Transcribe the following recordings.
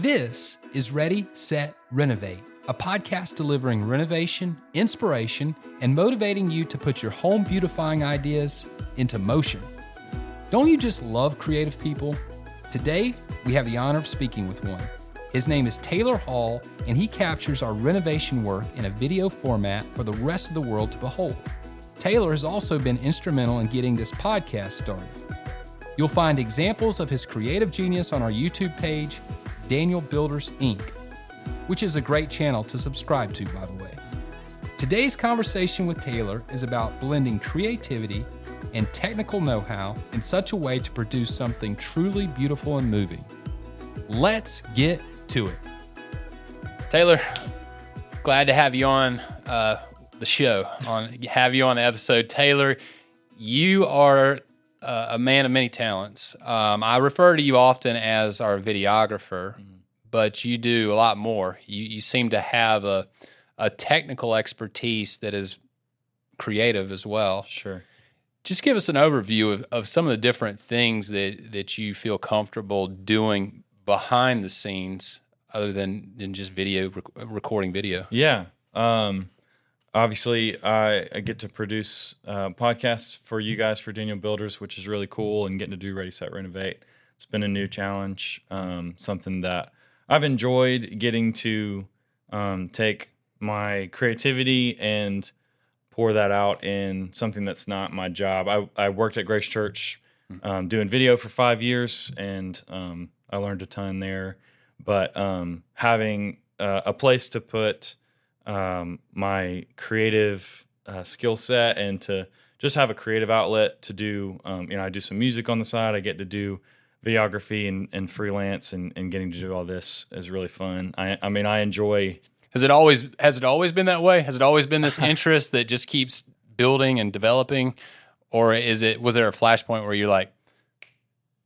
This is Ready, Set, Renovate, a podcast delivering renovation, inspiration, and motivating you to put your home beautifying ideas into motion. Don't you just love creative people? Today, we have the honor of speaking with one. His name is Taylor Hall, and he captures our renovation work in a video format for the rest of the world to behold. Taylor has also been instrumental in getting this podcast started. You'll find examples of his creative genius on our YouTube page, Daniel Builders Inc., which is a great channel to subscribe to, by the way. Today's conversation with Taylor is about blending creativity and technical know how in such a way to produce something truly beautiful and moving. Let's get to it. Taylor, glad to have you on uh, the show, on have you on the episode. Taylor, you are uh, a man of many talents. Um, I refer to you often as our videographer, mm-hmm. but you do a lot more. You, you seem to have a, a technical expertise that is creative as well. Sure. Just give us an overview of, of some of the different things that, that you feel comfortable doing behind the scenes other than, than just video, rec- recording video. Yeah. Um, obviously I, I, get to produce uh, podcasts for you guys for Daniel Builders, which is really cool, and getting to do Ready Set Renovate. It's been a new challenge, um, something that I've enjoyed getting to um, take my creativity and pour that out in something that's not my job. I, I worked at Grace Church um, doing video for five years, and um, I learned a ton there. But um, having uh, a place to put um, my creative uh, skill set and to just have a creative outlet to do. Um, you know, I do some music on the side. I get to do videography and, and freelance, and, and getting to do all this is really fun. I, I mean, I enjoy. Has it always has it always been that way? Has it always been this interest that just keeps building and developing, or is it was there a flashpoint where you're like,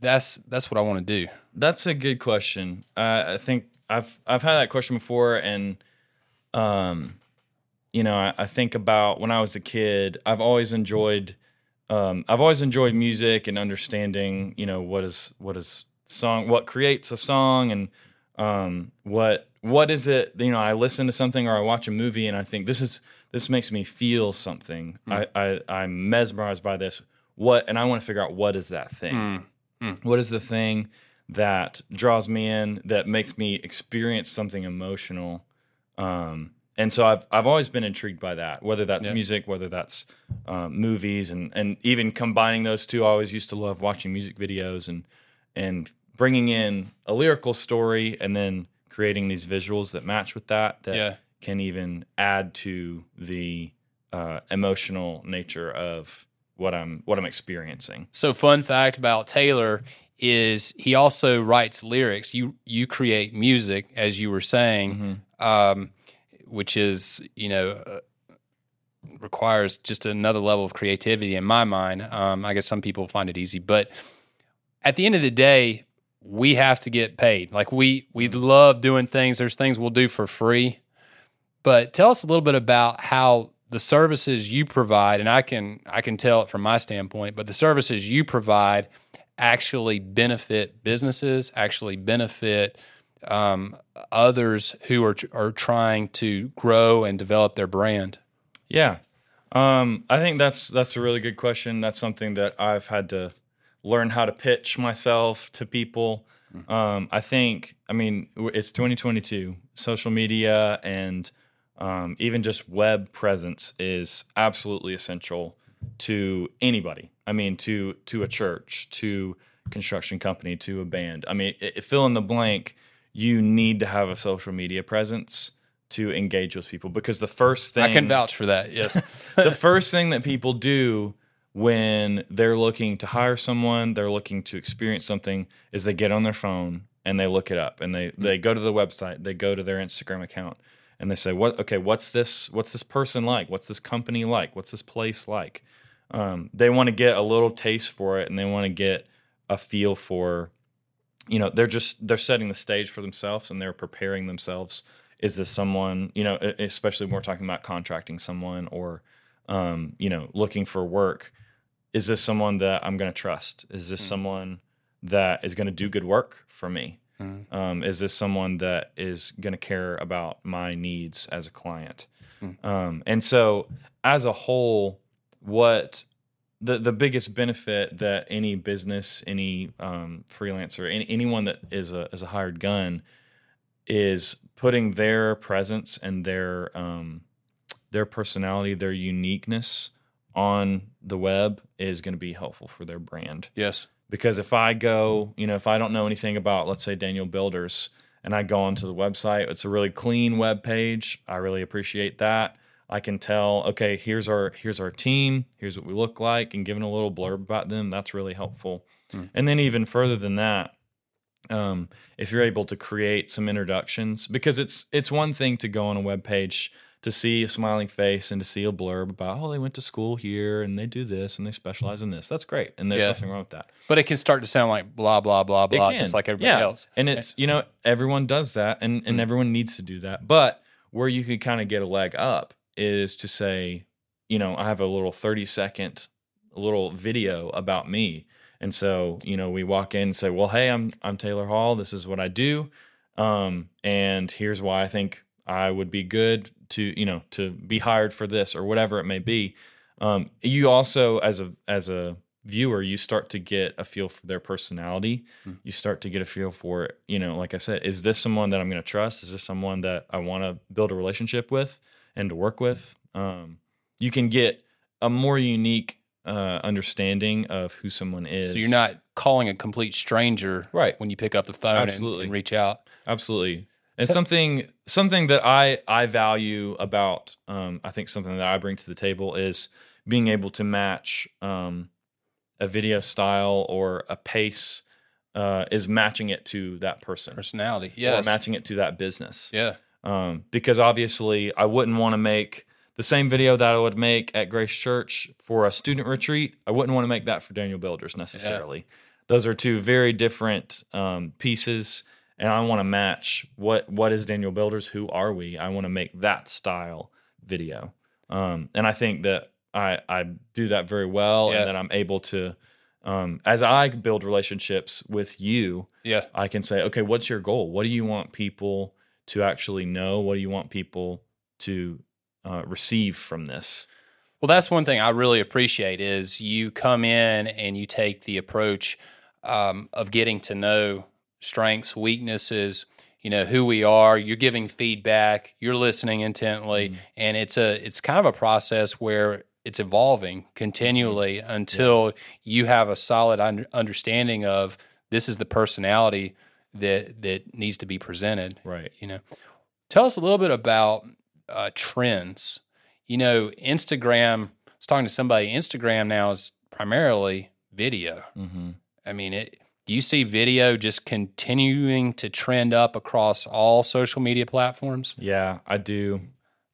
that's that's what I want to do? That's a good question. Uh, I think I've I've had that question before, and um, you know, I, I, think about when I was a kid. I've always enjoyed, um, I've always enjoyed music and understanding. You know, what is what is song, what creates a song, and um, what what is it? You know, I listen to something or I watch a movie, and I think this is this makes me feel something. Mm. I, I I'm mesmerized by this. What, and I want to figure out what is that thing. Mm. Mm. What is the thing that draws me in that makes me experience something emotional um, and so I've I've always been intrigued by that, whether that's yeah. music, whether that's um, movies, and and even combining those two. I always used to love watching music videos and and bringing in a lyrical story and then creating these visuals that match with that that yeah. can even add to the uh, emotional nature of what I'm what I'm experiencing. So, fun fact about Taylor is he also writes lyrics. You you create music, as you were saying. Mm-hmm um, which is you know uh, requires just another level of creativity in my mind. Um, I guess some people find it easy, but at the end of the day, we have to get paid. Like we we love doing things. There's things we'll do for free, but tell us a little bit about how the services you provide, and I can I can tell it from my standpoint, but the services you provide actually benefit businesses, actually benefit um, others who are are trying to grow and develop their brand? Yeah, um, I think that's that's a really good question. That's something that I've had to learn how to pitch myself to people. Mm-hmm. Um, I think, I mean, it's 2022. Social media and um, even just web presence is absolutely essential to anybody. I mean, to to a church, to construction company, to a band. I mean, it, fill in the blank you need to have a social media presence to engage with people because the first thing I can vouch for that. Yes. the first thing that people do when they're looking to hire someone, they're looking to experience something is they get on their phone and they look it up and they mm-hmm. they go to the website, they go to their Instagram account and they say, "What okay, what's this what's this person like? What's this company like? What's this place like?" Um, they want to get a little taste for it and they want to get a feel for you know they're just they're setting the stage for themselves and they're preparing themselves is this someone you know especially when we're talking about contracting someone or um, you know looking for work is this someone that i'm going to trust is this mm. someone that is going to do good work for me Mm. Um, is this someone that is going to care about my needs as a client? Mm. Um, and so, as a whole, what the the biggest benefit that any business, any um, freelancer, any, anyone that is a is a hired gun is putting their presence and their um, their personality, their uniqueness on the web is going to be helpful for their brand. Yes. Because if I go, you know, if I don't know anything about, let's say, Daniel Builders, and I go onto the website, it's a really clean web page. I really appreciate that. I can tell, okay, here's our here's our team, here's what we look like, and giving a little blurb about them. That's really helpful. Hmm. And then even further than that, um, if you're able to create some introductions, because it's it's one thing to go on a web page to see a smiling face and to see a blurb about oh they went to school here and they do this and they specialize in this. That's great, and there's yeah. nothing wrong with that. But it can start to sound like blah blah blah blah, just like everybody yeah. else. And it's you know everyone does that, and and mm. everyone needs to do that. But where you could kind of get a leg up is to say, you know, I have a little thirty second little video about me. And so, you know, we walk in and say, "Well, hey, I'm I'm Taylor Hall. This is what I do, um, and here's why I think I would be good to you know to be hired for this or whatever it may be. Um, you also as a as a viewer you start to get a feel for their personality. Mm. you start to get a feel for you know like i said is this someone that i'm going to trust? Is this someone that i want to build a relationship with and to work with? Um, you can get a more unique uh, understanding of who someone is. so you're not calling a complete stranger right. when you pick up the phone absolutely. And, and reach out? Absolutely and something something that I I value about um, I think something that I bring to the table is being able to match um, a video style or a pace uh, is matching it to that person personality, yeah, or matching it to that business, yeah. Um, because obviously, I wouldn't want to make the same video that I would make at Grace Church for a student retreat. I wouldn't want to make that for Daniel Builders necessarily. Yeah. Those are two very different um, pieces and I want to match what what is Daniel Builders? Who are we? I want to make that style video, um, and I think that I I do that very well, yeah. and that I'm able to. Um, as I build relationships with you, yeah, I can say, okay, what's your goal? What do you want people to actually know? What do you want people to uh, receive from this? Well, that's one thing I really appreciate is you come in and you take the approach um, of getting to know strengths, weaknesses, you know who we are you're giving feedback you're listening intently mm-hmm. and it's a it's kind of a process where it's evolving continually mm-hmm. until yeah. you have a solid un- understanding of this is the personality that that needs to be presented right you know tell us a little bit about uh, trends you know instagram i was talking to somebody instagram now is primarily video mm-hmm. i mean it you see video just continuing to trend up across all social media platforms? Yeah, I do.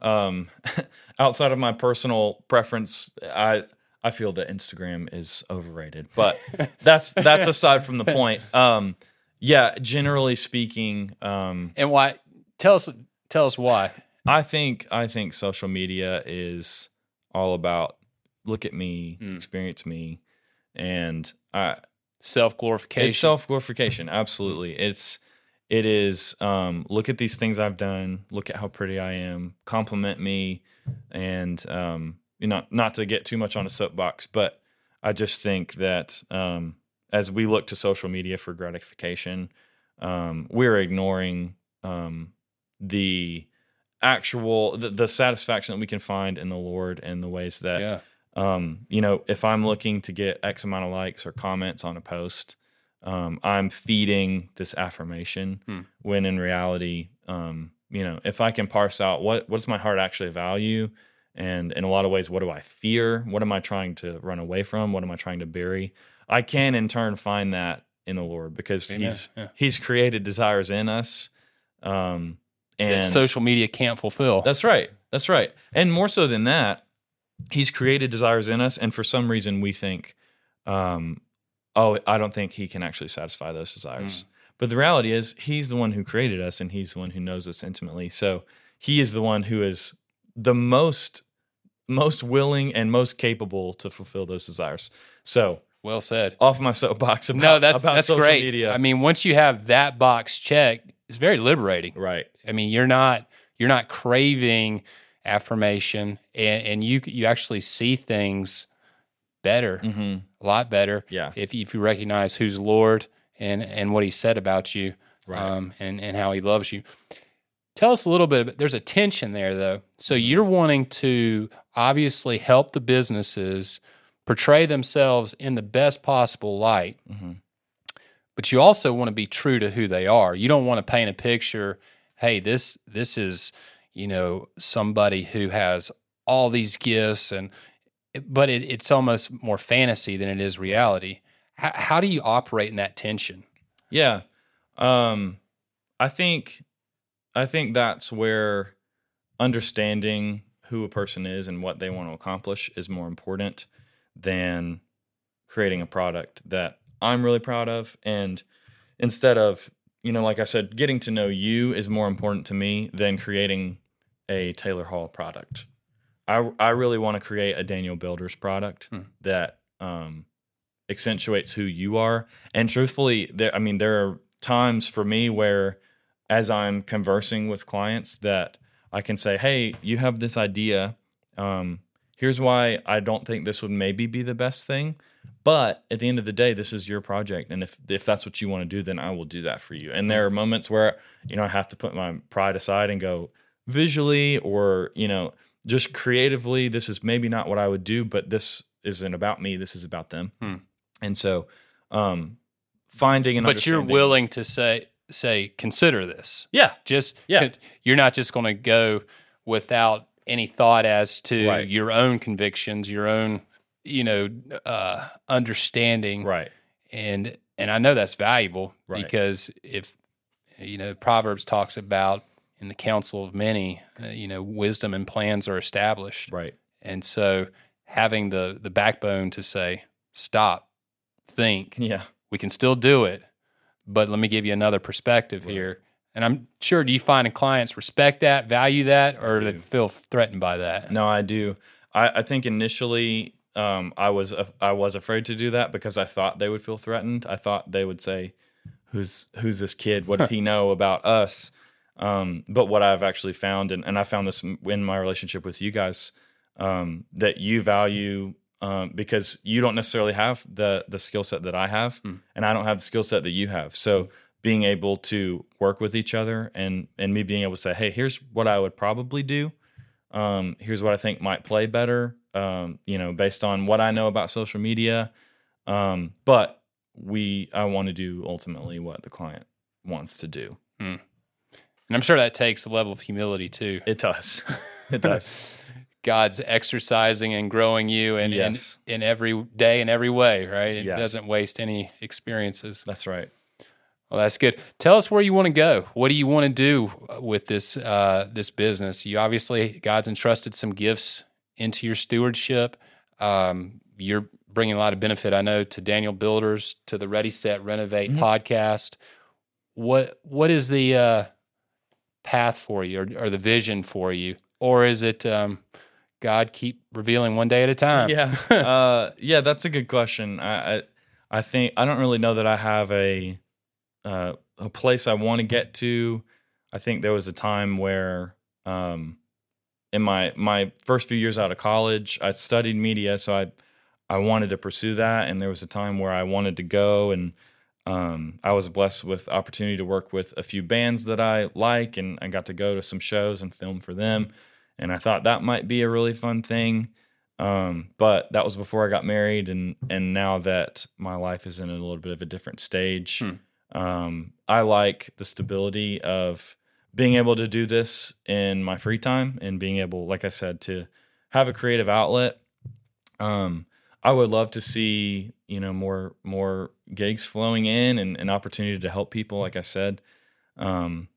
Um, outside of my personal preference, I I feel that Instagram is overrated, but that's that's aside from the point. Um, yeah, generally speaking, um, and why? Tell us tell us why. I think I think social media is all about look at me, mm. experience me, and I self glorification. It's self glorification. Absolutely. It's it is um, look at these things I've done. Look at how pretty I am. Compliment me, and um, you know, not to get too much on a soapbox, but I just think that um, as we look to social media for gratification, um, we're ignoring um, the actual the, the, satisfaction that we can find in the Lord and the ways that yeah um, you know, if I'm looking to get X amount of likes or comments on a post, um, I'm feeding this affirmation hmm. when in reality, um, you know, if I can parse out what what does my heart actually value, and in a lot of ways, what do I fear? What am I trying to run away from? What am I trying to bury? I can in turn find that in the Lord because Amen. He's yeah. He's created desires in us, um, and that social media can't fulfill. That's right. That's right. And more so than that, he's created desires in us, and for some reason we think, um, oh, I don't think he can actually satisfy those desires. Mm. But the reality is, he's the one who created us, and he's the one who knows us intimately. So he is the one who is the most most willing and most capable to fulfill those desires. So Well said. off my soapbox about No, that's about that's great. media. I mean, once you have that box checked, it's very liberating. right. I mean, you're not you're not craving affirmation, and, and you you actually see things better, hmm a lot better. Yeah. if if you recognize who's Lord and and what He said about you, Right. um, and and how He loves you. Tell us a little bit. There's a tension there, though. So you're wanting to obviously help the businesses portray themselves in the best possible light, hmm but you also want to be true to who they are. You don't want to paint a picture. Hey, this this is you know somebody who has all these gifts, and but it, it's almost more fantasy than it is reality. How, how do you operate in that tension? Yeah. Um I think I think that's where understanding who a person is and what they want to accomplish is more important than creating a product that I'm really proud of and instead of you know like I said getting to know you is more important to me than creating a Taylor Hall product. I I really want to create a Daniel Builders product Hmm. that um accentuates who you are and truthfully there I mean there are times for me where as I'm conversing with clients that I can say, "Hey, you have this idea. Um, here's why I don't think this would maybe be the best thing, but at the end of the day, this is your project, and if if that's what you want to do, then I will do that for you." And there are moments where you know I have to put my pride aside and go visually or you know just creatively. This is maybe not what I would do, but this isn't about me. This is about them. Hmm. And so, um, finding and But you're willing to say say consider this. yeah, Just Yeah. you're not just going to go without any thought as to Right. your own convictions, your own you know uh, understanding, right, and and I know that's valuable Right. because if you know Proverbs talks about in the counsel of many, uh, you know, wisdom and plans are established, right, and so having the the backbone to say stop, think, yeah. we can still do it, but let me give you another perspective Right. here. And I'm sure, do you find clients respect that, value that, or do they feel threatened by that? No, I do. I, I think initially um, I was I was afraid to do that because I thought they would feel threatened. I thought they would say, "Who's who's this kid? What does he know about us?" Um, but what I've actually found, and, and I found this in my relationship with you guys, um, that you value um, because you don't necessarily have the the skill set that I have, Hmm. and I don't have the skill set that you have. So being able to work with each other and and me being able to say, "Hey, here's what I would probably do." Um, here's what I think might play better, um, you know, based on what I know about social media. Um, but we, I want to do ultimately what the client wants to do. And I'm sure that takes a level of humility too. It does. it does. God's exercising and growing you and in, Yes. in every day in every way, right? It Yeah. doesn't waste any experiences. That's right. Well, that's good. Tell us where you want to go. What do you want to do with this uh, this business? You obviously God's entrusted some gifts into your stewardship. Um, you're bringing a lot of benefit, I know, to Daniel Builders, to the Ready Set Renovate Mhm. podcast. What what is the uh, path for you, or, or the vision for you, or is it um, God keep revealing one day at a time? yeah. Uh, yeah, that's a good question. I, I, I think, I don't really know that I have a, uh, a place I want to get to. I think there was a time where, um, in my my first few years out of college, I studied media, so I I wanted to pursue that, and there was a time where I wanted to go, and um, I was blessed with opportunity to work with a few bands that I like, and I got to go to some shows and film for them, and I thought that might be a really fun thing. Um, but that was before I got married, and and now that my life is in a little bit of a different stage, Hmm. Um, I like the stability of being able to do this in my free time and being able, like I said, to have a creative outlet. Um, I would love to see you know more more gigs flowing in and an opportunity to help people, like I said. Um,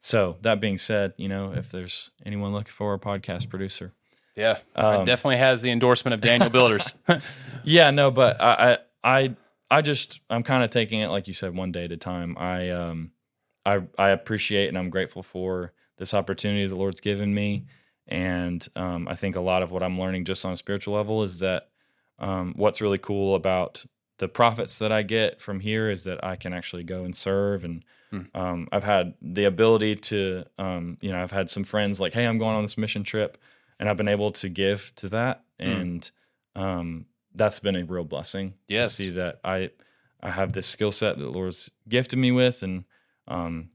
so that being said, you know, if there's anyone looking for a podcast producer, yeah. Um, it definitely has the endorsement of Daniel Builders. yeah, no, but I, I, I, I just, I'm kind of taking it like you said, one day at a time. I, um, I, I appreciate and I'm grateful for this opportunity the Lord's given me, and um, I think a lot of what I'm learning just on a spiritual level is that um, what's really cool about the profits that I get from here is that I can actually go and serve. And um, I've had the ability to um, you know I've had some friends like hey I'm going on this mission trip and I've been able to give to that. And um, that's been a real blessing Yes. to see that I I have this skill set that the Lord's gifted me with and um,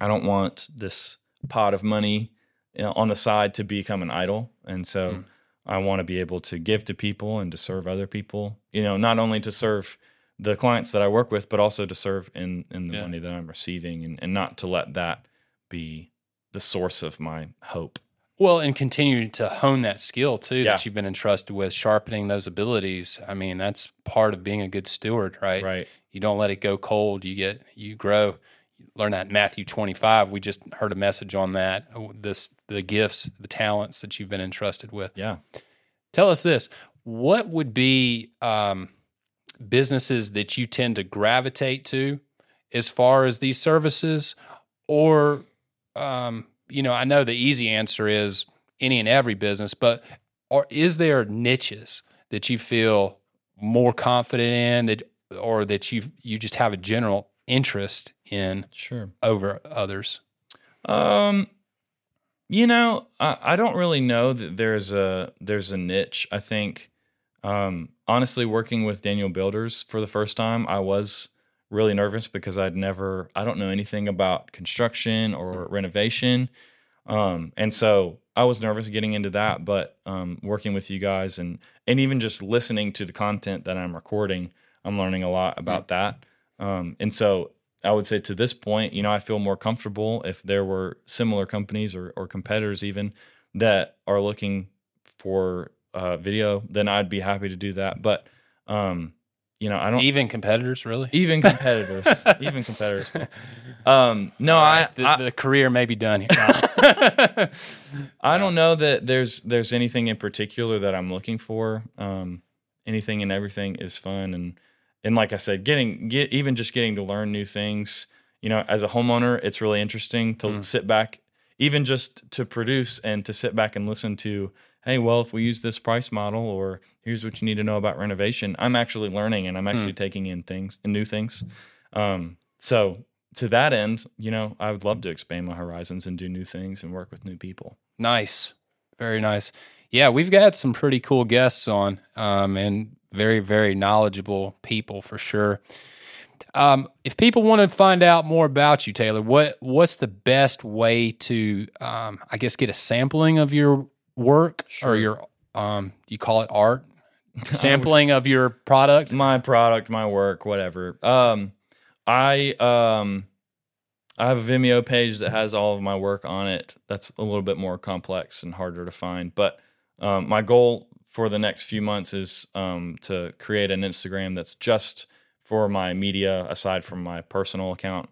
I don't want this pot of money you know, on the side to become an idol and so Mm. I want to be able to give to people and to serve other people you know not only to serve the clients that I work with but also to serve in in the Yeah. money that I'm receiving and, and not to let that be the source of my hope Well, and continue to hone that skill too Yeah. that you've been entrusted with, sharpening those abilities. I mean, that's part of being a good steward, right? right You don't let it go cold. You get, you grow. You learn that in Matthew 25. We just heard a message on that. This, the gifts, the talents that you've been entrusted with. yeah Tell us this: what would be um, businesses that you tend to gravitate to, as far as these services, or um, you know, I know the easy answer is any and every business, but is there niches that you feel more confident in that, or that you you just have a general interest in sure over others? Um, you know, I, I don't really know that there's a there's a niche. I think, um, honestly, working with Daniel Builders for the first time, I was really nervous because I'd never I don't know anything about construction or renovation, um, and so I was nervous getting into that. But um, working with you guys and and even just listening to the content that I'm recording, I'm learning a lot about that. Um, and so I would say to this point, you know, I feel more comfortable if there were similar companies or, or competitors even that are looking for uh, video, then I'd be happy to do that. But, um, you know, I don't Even competitors, really? even competitors, even competitors. Um, no, I, the, I, the career may be done here. I don't know that there's there's anything in particular that I'm looking for. Um, anything and everything is fun, and and like I said, getting get even just getting to learn new things. You know, as a homeowner, it's really interesting to Mm. sit back, even just to produce and to sit back and listen to. Hey, well, if we use this price model, or here's what you need to know about renovation, I'm actually learning and I'm actually taking in things and new things. Um, so to that end, you know, I would love to expand my horizons and do new things and work with new people. Nice. Very nice. Yeah, we've got some pretty cool guests on um, and very, very knowledgeable people for sure. Um, if people want to find out more about you, Taylor, what what's the best way to, um, I guess, get a sampling of your work or your, um, you call it art, sampling of your product? my product, my work, whatever. Um, I um, I have a Vimeo page that has all of my work on it. That's a little bit more complex and harder to find. But um, my goal for the next few months is um, to create an Instagram that's just for my media, aside from my personal account,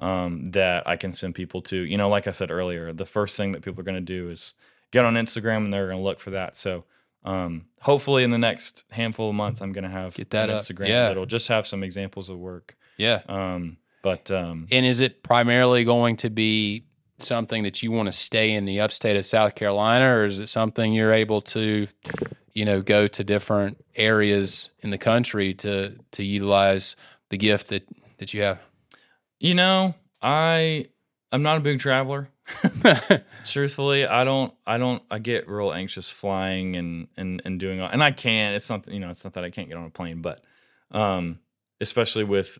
um, that I can send people to. You know, like I said earlier, the first thing that people are going to do is get on Instagram and they're going to look for that. So um, hopefully in the next handful of months, I'm going to have Get that an. Instagram Yeah. that'll just have some examples of work. Yeah. Um, but um, And is it primarily going to be something that you want to stay in the upstate of South Carolina, or is it something you're able to, you know, go to different areas in the country to to utilize the gift that that you have? you know, I I'm not a big traveler. Truthfully, I don't I don't I get real anxious flying and and and doing all, and I can't. It's not you know it's not that I can't get on a plane, but um, especially with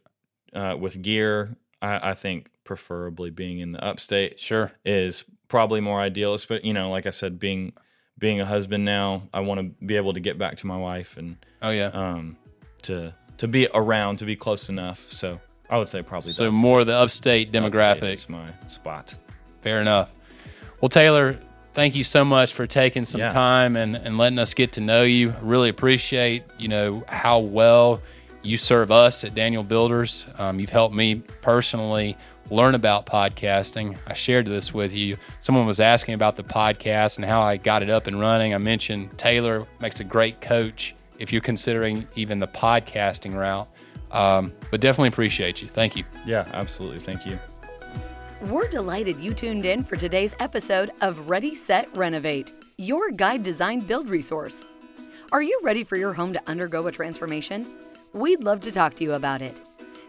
uh, with gear, I, I think preferably being in the upstate Sure. is probably more ideal. But you know, like I said, being being a husband now, I want to be able to get back to my wife and Oh yeah. um, to to be around, to be close enough. So I would say probably so more the upstate upstate demographic. is my spot. Fair enough. Well, Taylor, thank you so much for taking some Yeah. time and, and letting us get to know you. Really appreciate, you know, how well you serve us at Daniel Builders. Um, you've helped me personally learn about podcasting. I shared this with you. Someone was asking about the podcast and how I got it up and running. I mentioned Taylor makes a great coach if you're considering even the podcasting route. Um, but definitely appreciate you. Thank you. Yeah, absolutely. Thank you. We're delighted you tuned in for today's episode of Ready, Set, Renovate, your guide design build resource. Are you ready for your home to undergo a transformation? We'd love to talk to you about it.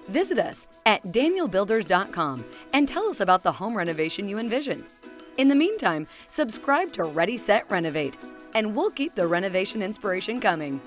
Visit us at danielbuilders.com and tell us about the home renovation you envision. In the meantime, subscribe to Ready Set Renovate, and we'll keep the renovation inspiration coming.